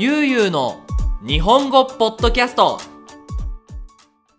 ゆうゆうの日本語ポッドキャスト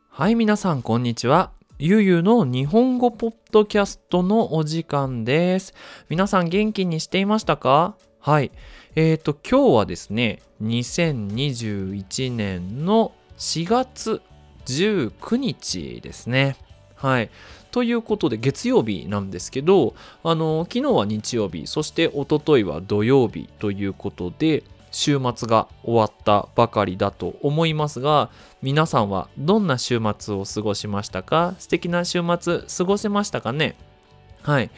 はい、皆さん、こんにちは。ゆうゆうの日本語ポッドキャストのお時間です。皆さん、元気にしていましたか？はい。えっ、ー、と、今日はですね、2021年の4月19日ですね。はい。ということで、月曜日なんですけど、あの、昨日は日曜日、そして一昨日は土曜日ということで、週末が終わったばかりだと思いますが皆さんはどんな週末を過ごしましたか？素敵な週末過ごせましたかね？はい。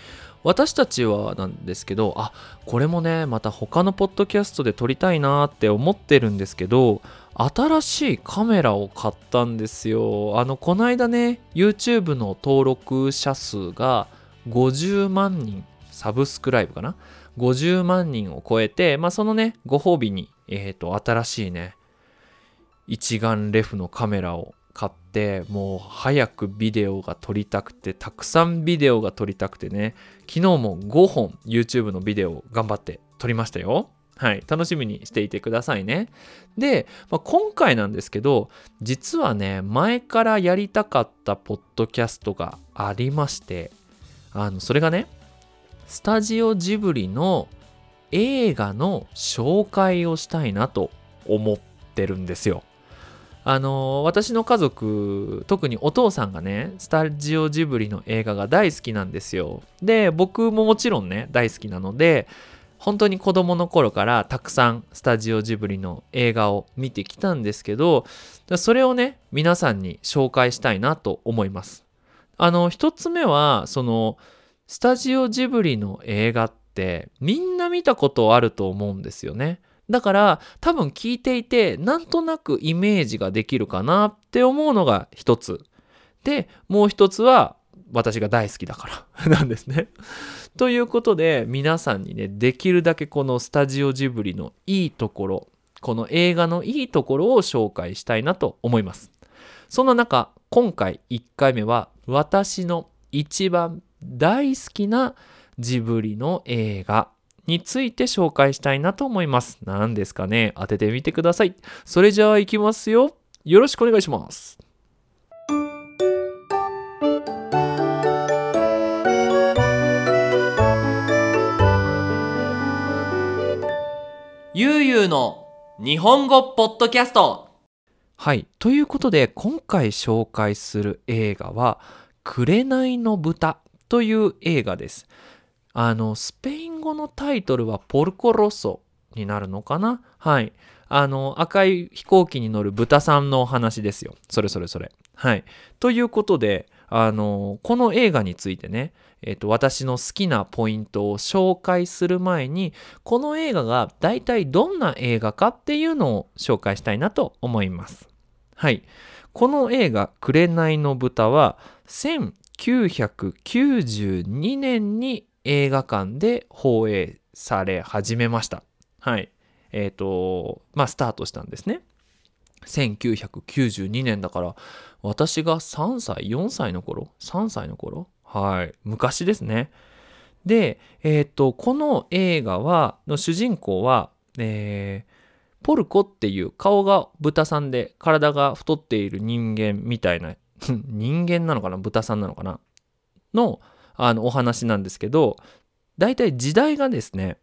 私たちはなんですけどあこれもねまた他のポッドキャストで撮りたいなって思ってるんですけど新しいカメラを買ったんですよ。あのこの間ね YouTube の登録者数が50万人サブスクライブかな？50万人を超えて、まあ、そのね、ご褒美に、えっ、ー、と、新しいね、一眼レフのカメラを買って、もう早くビデオが撮りたくて、たくさんビデオが撮りたくてね、昨日も5本 YouTube のビデオを頑張って撮りましたよ。はい、楽しみにしていてくださいね。で、まあ、今回なんですけど、実はね、前からやりたかったポッドキャストがありまして、あの、それがね、スタジオジブリの映画の紹介をしたいなと思ってるんですよ。あの私の家族特にお父さんがねスタジオジブリの映画が大好きなんですよで僕ももちろんね大好きなので本当に子供の頃からたくさんスタジオジブリの映画を見てきたんですけどそれをね皆さんに紹介したいなと思いますあの一つ目はそのスタジオジブリの映画ってみんな見たことあると思うんですよね。だから多分聞いていてなんとなくイメージができるかなって思うのが一つ。で、もう一つは私が大好きだから なんですね。ということで皆さんにねできるだけこのスタジオジブリのいいところこの映画のいいところを紹介したいなと思います。そんな中今回1回目は私の一番大好きなジブリの映画について紹介したいなと思います。何ですかね当ててみてください。それじゃあ行きますよ。よろしくお願いします。ゆうゆうの日本語ポッドキャストはい。ということで、今回紹介する映画は、紅の豚という映画です。あの、スペイン語のタイトルはポルコロッソになるのかな？はい。あの、赤い飛行機に乗る豚さんのお話ですよ。それそれそれ。はい。ということで、あの、この映画についてね、えっ、と、私の好きなポイントを紹介する前に、この映画が大体どんな映画かっていうのを紹介したいなと思います。はい。この映画、紅の豚は、1992年に映画館で放映され始めました。はい。えっ、ー、と、まあ、スタートしたんですね。1992年だから、私が3歳、4歳の頃 ?3 歳の頃？はい。昔ですね。で、えっ、ー、と、この映画は、の主人公は、えー、ポルコっていう顔が豚さんで体が太っている人間みたいな 人間なのかな？豚さんなのかな？のあのお話なんですけど大体時代がですね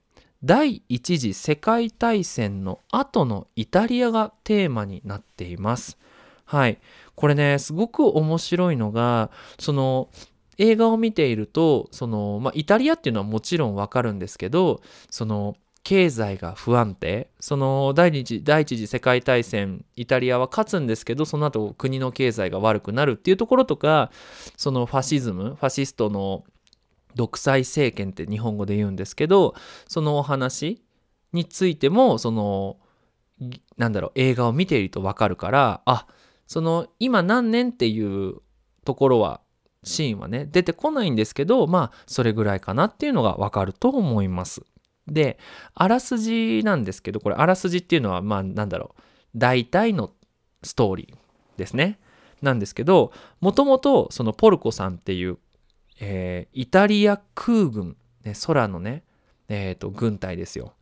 第一次世界大戦の後のイタリアがテーマになっています。はい。これね、すごく面白いのが、その映画を見ていると、その、まあ、イタリアっていうのはもちろんわかるんですけど、その、経済が不安定その第二次第一次世界大戦イタリアは勝つんですけどその後国の経済が悪くなるっていうところとかそのファシズムファシストの独裁政権って日本語で言うんですけどそのお話についてもそのなんだろう映画を見ていると分かるからあその今何年っていうところはシーンはね出てこないんですけどまあそれぐらいかなっていうのが分かると思います。で、あらすじなんですけど、これ、あらすじっていうのは、まあ、なんだろう、大体のストーリーですね。なんですけど、もともと、そのポルコさんっていう、えー、イタリア空軍、ね、空のね、えっ、ー、と、軍隊ですよ。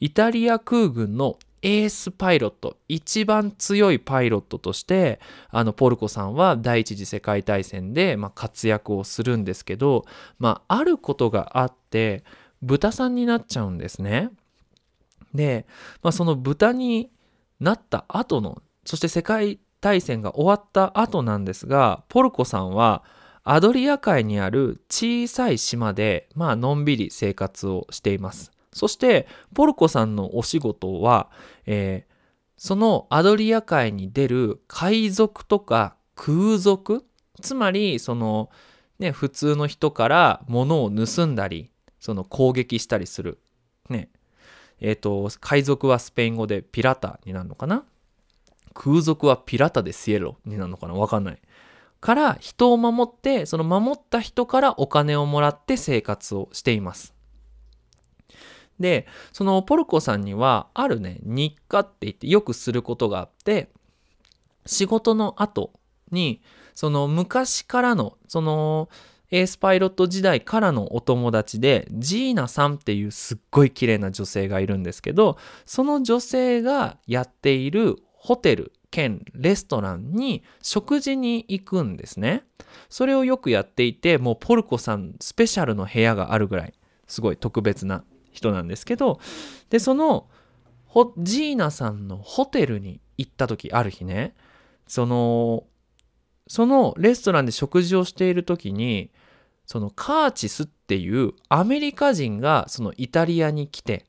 イタリア空軍のエースパイロット一番強いパイロットとしてあのポルコさんは第一次世界大戦で、まあ、活躍をするんですけど、まあ、あることがあって豚さんになっちゃうんですね。で、まあ、その豚になった後のそして世界大戦が終わった後なんですがポルコさんはアドリア海にある小さい島で、まあのんびり生活をしていますそしてポルコさんのお仕事は、えーそのアドリア海に出る海賊とか空賊つまりそのね普通の人から物を盗んだりその攻撃したりする。ね。えっ、と海賊はスペイン語でピラタになるのかな？空賊はピラタでシエロになるのかな？わかんない。から人を守ってその守った人からお金をもらって生活をしています。でそのポルコさんにはあるね日課って言ってよくすることがあって仕事の後にその昔からのそのエースパイロット時代からのお友達でジーナさんっていうすっごい綺麗な女性がいるんですけどその女性がやっているホテル兼レストランに食事に行くんですね。それをよくやっていてもうポルコさんスペシャルの部屋があるぐらいすごい特別な人なんですけどでそのジーナさんのホテルに行った時ある日ねそのそのレストランで食事をしている時にそのカーチスっていうアメリカ人がそのイタリアに来て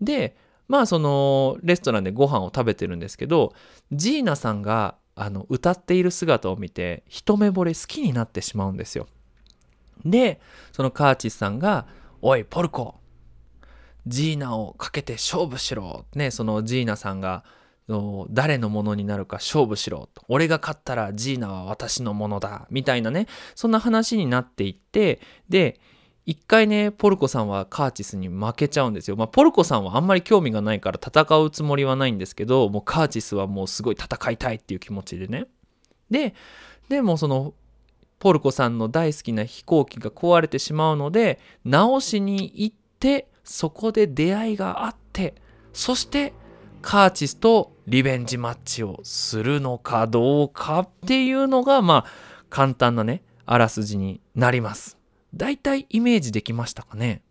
でまあそのレストランでご飯を食べてるんですけどジーナさんがあの歌っている姿を見て一目惚れ好きになってしまうんですよ。でそのカーチスさんが「おいポルコジーナをかけて勝負しろ。ね、そのジーナさんが誰のものになるか勝負しろと。俺が勝ったらジーナは私のものだ。みたいなね、そんな話になっていって、で、一回ね、ポルコさんはカーチスに負けちゃうんですよ。まあ、ポルコさんはあんまり興味がないから戦うつもりはないんですけど、もうカーチスはもうすごい戦いたいっていう気持ちでね。で、でもその、ポルコさんの大好きな飛行機が壊れてしまうので、直しに行って、そこで出会いがあってそしてカーチスとリベンジマッチをするのかどうかっていうのがまあ簡単なねあらすじになります。だいたいイメージできましたかね？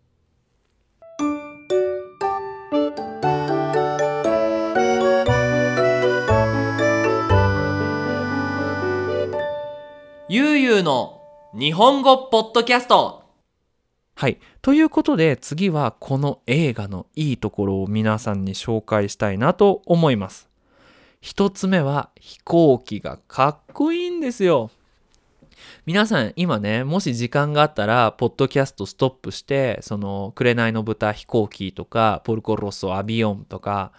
ゆうゆうの日本語ポッドキャスト。はい。ということで次はこの映画のいいところを皆さんに紹介したいなと思います。一つ目は飛行機がかっこいいんですよ。皆さん今ねもし時間があったらポッドキャストストップしてその「紅の豚飛行機」とか「ポルコロッソアビオン」とか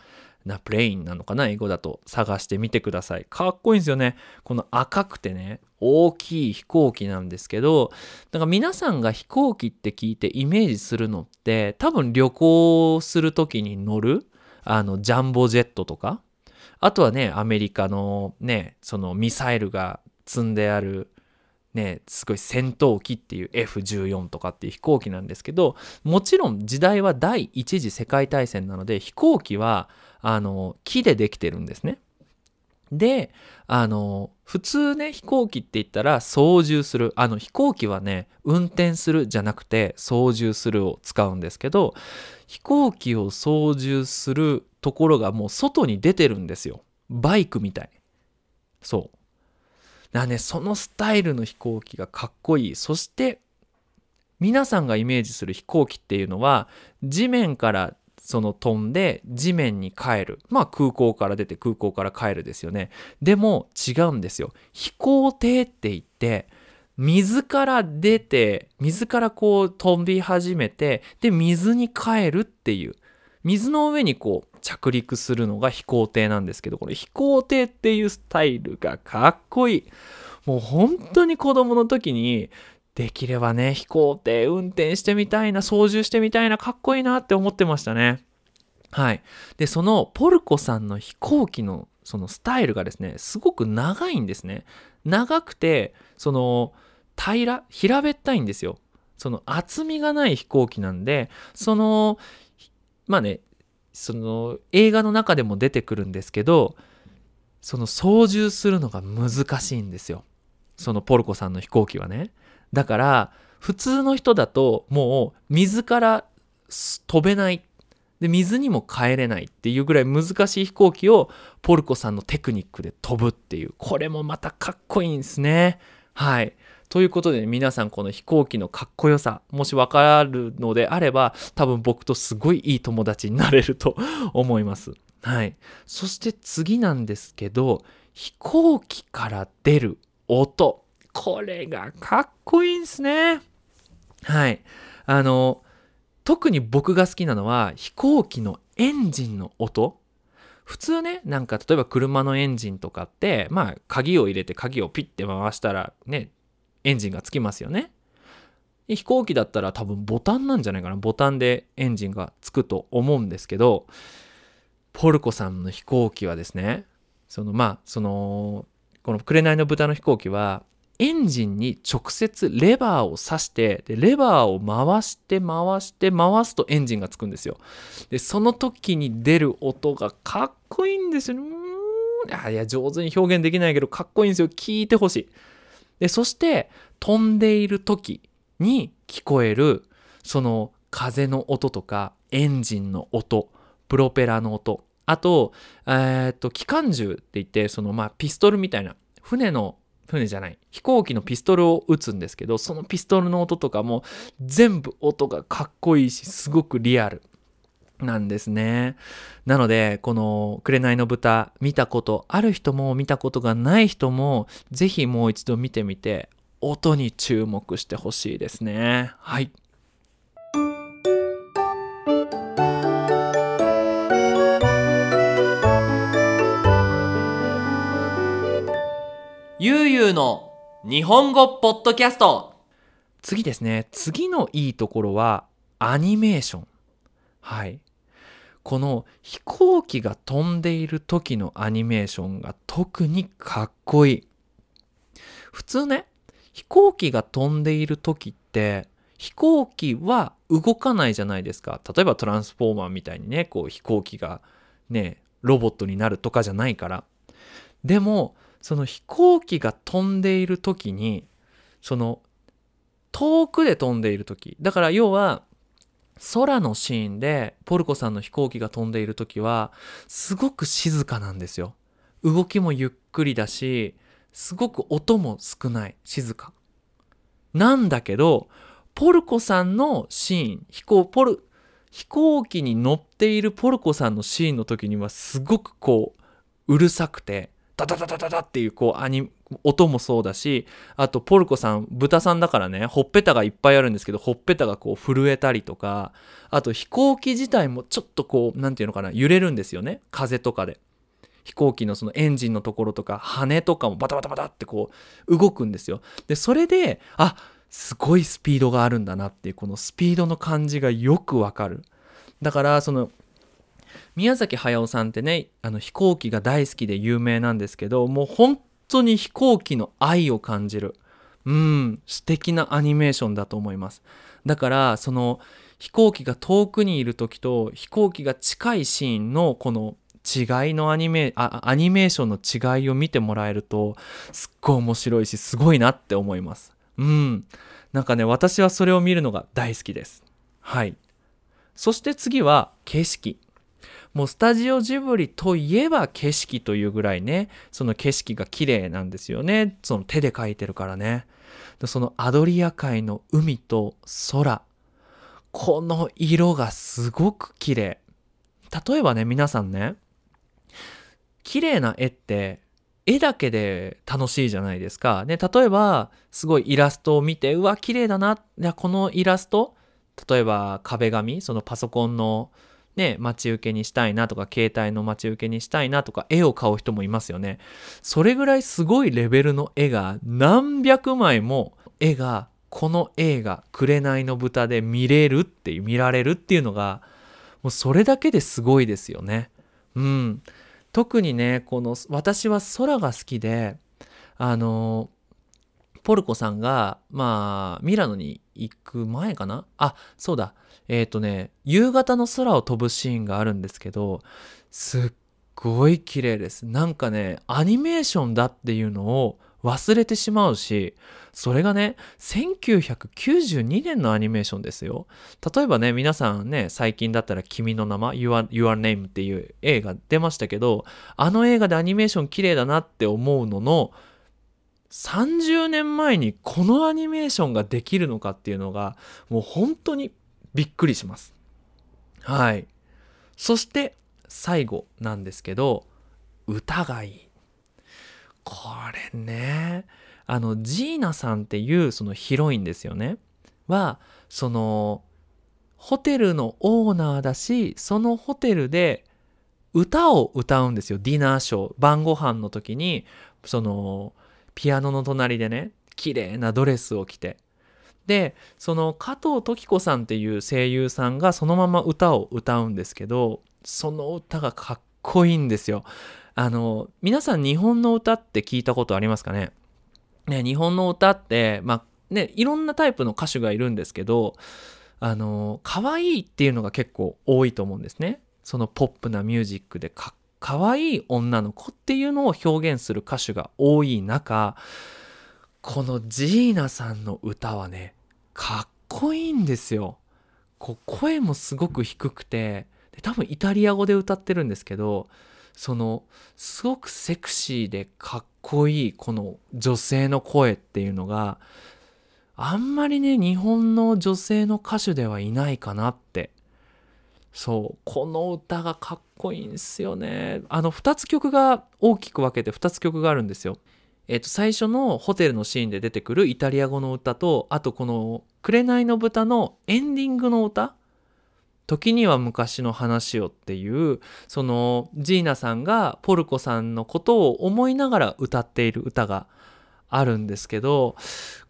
なプレインなのかな？英語だと探してみてください。かっこいいんですよね。この赤くてね大きい飛行機なんですけどだから皆さんが飛行機って聞いてイメージするのって多分旅行する時に乗るあのジャンボジェットとかあとはねアメリカのねそのミサイルが積んであるね、すごい戦闘機っていう F14 とかっていう飛行機なんですけどもちろん時代は第一次世界大戦なので飛行機はあの木でできてるんですね。であの普通ね飛行機って言ったら操縦するあの飛行機はね運転するじゃなくて操縦するを使うんですけど飛行機を操縦するところがもう外に出てるんですよ。バイクみたいそう。だねそのスタイルの飛行機がかっこいい。そして皆さんがイメージする飛行機っていうのは地面からその飛んで地面に帰る。まあ空港から出て空港から帰るですよね。でも違うんですよ。飛行艇って言って水から出て水からこう飛び始めてで水に帰るっていう。水の上にこう着陸するのが飛行艇なんですけどこれ飛行艇っていうスタイルがかっこいいもう本当に子供の時にできればね、飛行艇運転してみたいな、操縦してみたいな、かっこいいなって思ってましたね。はい。で、そのポルコさんの飛行機のそのスタイルがですね、すごく長いんですね。長くて、その平、平べったいんですよ。その厚みがない飛行機なんで、その、まあね、その映画の中でも出てくるんですけどその操縦するのが難しいんですよ。そのポルコさんの飛行機はね。だから普通の人だともう水から飛べない。で水にも帰れない。っていうぐらい難しい飛行機をポルコさんのテクニックで飛ぶっていう。これもまたかっこいいんですね。はい。ということで、皆さんこの飛行機のかっこよさもしわかるのであれば多分僕とすごいいい友達になれると 思います。はい。そして次なんですけど飛行機から出る音。これがかっこいいんすね。はい。あの特に僕が好きなのは飛行機のエンジンの音。普通ねなんか例えば車のエンジンとかってまあ鍵を入れて鍵をピッて回したらねエンジンがつきますよね。飛行機だったら多分ボタンなんじゃないかな。ボタンでエンジンがつくと思うんですけどポルコさんの飛行機はですねそのまあそのこの「紅の豚」の飛行機はエンジンに直接レバーを刺してでレバーを回して回して回すとエンジンがつくんですよ。でその時に出る音がかっこいいんですよ。ねいや上手に表現できないけどかっこいいんですよ。聞いてほしい。でそして飛んでいる時に聞こえるその風の音とかエンジンの音プロペラの音。あと,、えー、っと機関銃って言ってそのまあピストルみたいな船の船じゃない飛行機のピストルを撃つんですけどそのピストルの音とかも全部音がかっこいいしすごくリアル。なんですね。なので、この紅の豚見たことある人も見たことがない人もぜひもう一度見てみて音に注目してほしいですね。はい。ゆうゆうの日本語ポッドキャスト次ですね次のいいところはアニメーションはいこの飛行機が飛んでいる時のアニメーションが特にかっこいい。普通ね飛行機が飛んでいる時って飛行機は動かないじゃないですか。例えばトランスフォーマーみたいにねこう飛行機がねロボットになるとかじゃないから。でもその飛行機が飛んでいる時にその遠くで飛んでいる時だから要は空のシーンでポルコさんの飛行機が飛んでいる時はすごく静かなんですよ。動きもゆっくりだしすごく音も少ない静か。なんだけどポルコさんのシーン飛行ポル飛行機に乗っているポルコさんのシーンの時にはすごくこううるさくてダダダダダダっていうこうアニ音もそうだしあとポルコさん豚さんだからねほっぺたがいっぱいあるんですけどほっぺたがこう震えたりとかあと飛行機自体もちょっとこう何て言うのかな揺れるんですよね風とかで。飛行機のそのエンジンのところとか羽とかもバタバタバタってこう動くんですよ。でそれであすごいスピードがあるんだなっていうこのスピードの感じがよくわかる。だからその宮崎駿さんってねあの飛行機が大好きで有名なんですけどもう本当に飛行機の愛を感じる。うん素敵なアニメーションだと思います。だからその飛行機が遠くにいる時と飛行機が近いシーンのこの違いのアニメあアニメーションの違いを見てもらえるとすっごい面白いしすごいなって思います。うん。なんかね私はそれを見るのが大好きです。はい。そして次は景色。もうスタジオジブリといえば景色というぐらいね、その景色が綺麗なんですよね。その手で描いてるからね。そのアドリア海の海と空。この色がすごく綺麗。例えばね、皆さんね、綺麗な絵って絵だけで楽しいじゃないですか。ね、例えば、すごいイラストを見て、うわ、綺麗だな。いや、このイラスト、例えば壁紙、そのパソコンのね、待ち受けにしたいなとか、携帯の待ち受けにしたいなとか、絵を買う人もいますよね。それぐらいすごいレベルの絵が何百枚も絵がこの映画「紅の豚」で見れるっていう見られるっていうのがもうそれだけですごいですよね。うん、特にねこの私は空が好きであのポルコさんが、まあ、ミラノに行く前かな？あ、そうだ。えっ、とね、夕方の空を飛ぶシーンがあるんですけど、すっごい綺麗です。なんかね、アニメーションだっていうのを忘れてしまうし、それがね、1992年のアニメーションですよ。例えばね、皆さんね、最近だったら君の名前、Your, Your Name っていう映画出ましたけど、あの映画でアニメーション綺麗だなって思うのの、30年前にこのアニメーションができるのかっていうのが、もう本当にびっくりします。はい。そして、最後なんですけど、歌がいい。これね、あの、ジーナさんっていうそのヒロインですよね。は、その、ホテルのオーナーだし、そのホテルで歌を歌うんですよ。ディナーショー。晩ご飯の時に、その、ピアノの隣でね、綺麗なドレスを着て。で、その加藤時子さんっていう声優さんがそのまま歌を歌うんですけど、その歌がかっこいいんですよ。あの、皆さん日本の歌って聞いたことありますかね？ね、日本の歌って、まあね、いろんなタイプの歌手がいるんですけど、あの、可愛いっていうのが結構多いと思うんですね。そのポップなミュージックでか可愛い女の子っていうのを表現する歌手が多い中、このジーナさんの歌はね、かっこいいんですよ。こう声もすごく低くて、で多分イタリア語で歌ってるんですけど、そのすごくセクシーでかっこいいこの女性の声っていうのがあんまりね日本の女性の歌手ではいないかなってそうこの歌がかっこいいんすよね。あの2つ曲が大きく分けて2つ曲があるんですよ。えっと最初のホテルのシーンで出てくるイタリア語の歌とあとこの「紅の豚」のエンディングの歌。時には昔の話をっていうそのジーナさんがポルコさんのことを思いながら歌っている歌があるんですけど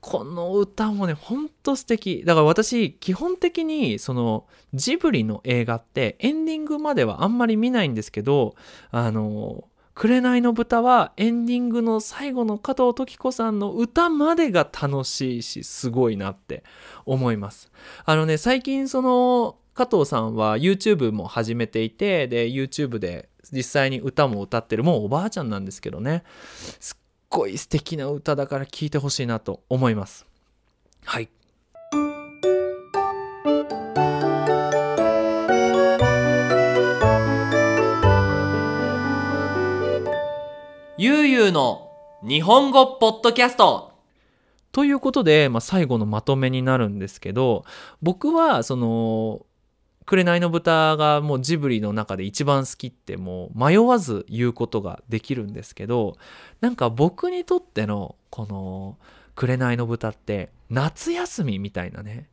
この歌もねほんと素敵。だから私基本的にそのジブリの映画ってエンディングまではあんまり見ないんですけどあの「紅の豚」はエンディングの最後の加藤時子さんの歌までが楽しいしすごいなって思います。あのね最近その加藤さんは YouTube も始めていてで YouTube で実際に歌も歌ってるもうおばあちゃんなんですけどね。すっごい素敵な歌だから聴いてほしいなと思います。はい。ゆうゆうの日本語ポッドキャスト。ということで、まあ、最後のまとめになるんですけど僕はその「紅の豚」がもうジブリの中で一番好きってもう迷わず言うことができるんですけどなんか僕にとってのこの「紅の豚」って夏休みみたいなね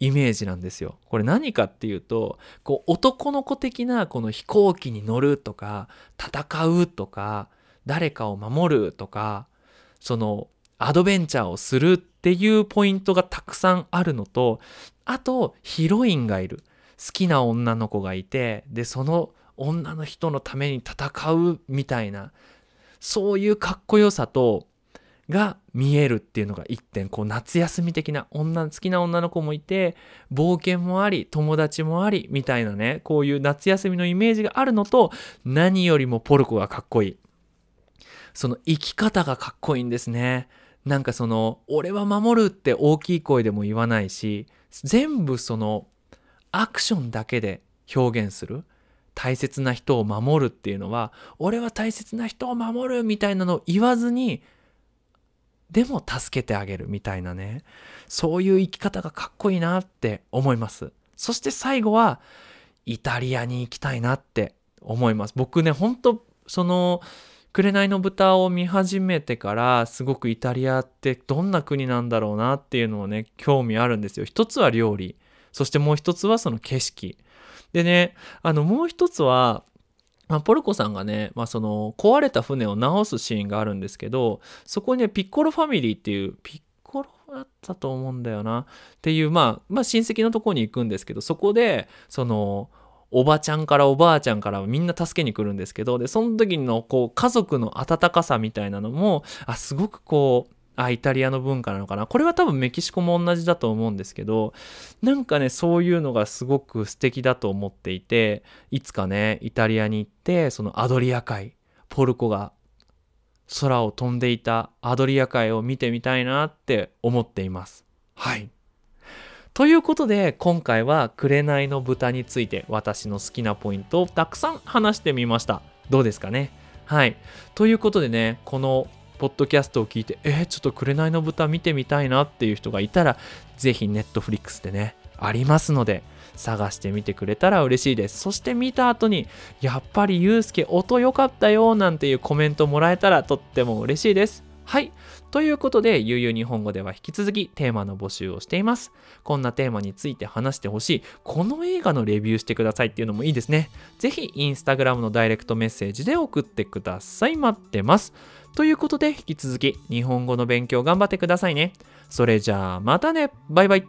イメージなんですよ。これ何かっていうとこう男の子的なこの飛行機に乗るとか戦うとか誰かを守るとかそのアドベンチャーをするっていうポイントがたくさんあるのとあとヒロインがいる好きな女の子がいてでその女の人のために戦うみたいなそういうかっこよさとが見えるっていうのが一点こう夏休み的な女好きな女の子もいて冒険もあり友達もありみたいなねこういう夏休みのイメージがあるのと何よりもポルコがかっこいい。その生き方がかっこいいんですね。なんかその俺は守るって大きい声でも言わないし全部そのアクションだけで表現する大切な人を守るっていうのは俺は大切な人を守るみたいなのを言わずにでも助けてあげるみたいなね。そういう生き方がかっこいいなって思います。そして最後はイタリアに行きたいなって思います。僕ねほんとその紅の豚を見始めてからすごくイタリアってどんな国なんだろうなっていうのをね興味あるんですよ。一つは料理。そしてもう一つはその景色。でねあのもう一つはまあ、ポルコさんがね、まあ、その壊れた船を直すシーンがあるんですけどそこにピッコロファミリーっていうピッコロだったと思うんだよな。っていう、まあ、まあ親戚のとこに行くんですけどそこでそのおばちゃんからおばあちゃんからみんな助けに来るんですけどでその時のこう家族の温かさみたいなのもあすごくこうあイタリアの文化なのかな？これは多分メキシコも同じだと思うんですけどなんかねそういうのがすごく素敵だと思っていていつかねイタリアに行ってそのアドリア海ポルコが空を飛んでいたアドリア海を見てみたいなって思っています。はい。ということで今回は紅の豚について私の好きなポイントをたくさん話してみました。どうですかね？はい。ということでねこのポッドキャストを聞いてえー、ちょっと紅の豚見てみたいなっていう人がいたらぜひネットフリックスでねありますので探してみてくれたら嬉しいですそして見た後にやっぱりゆうすけ音良かったよなんていうコメントもらえたらとっても嬉しいですはいということで、ゆうゆう日本語では引き続きテーマの募集をしています。こんなテーマについて話してほしい、この映画のレビューしてくださいっていうのもいいですね。ぜひ、インスタグラムのダイレクトメッセージで送ってください。待ってます。ということで、引き続き日本語の勉強頑張ってくださいね。それじゃあ、またねバイバイ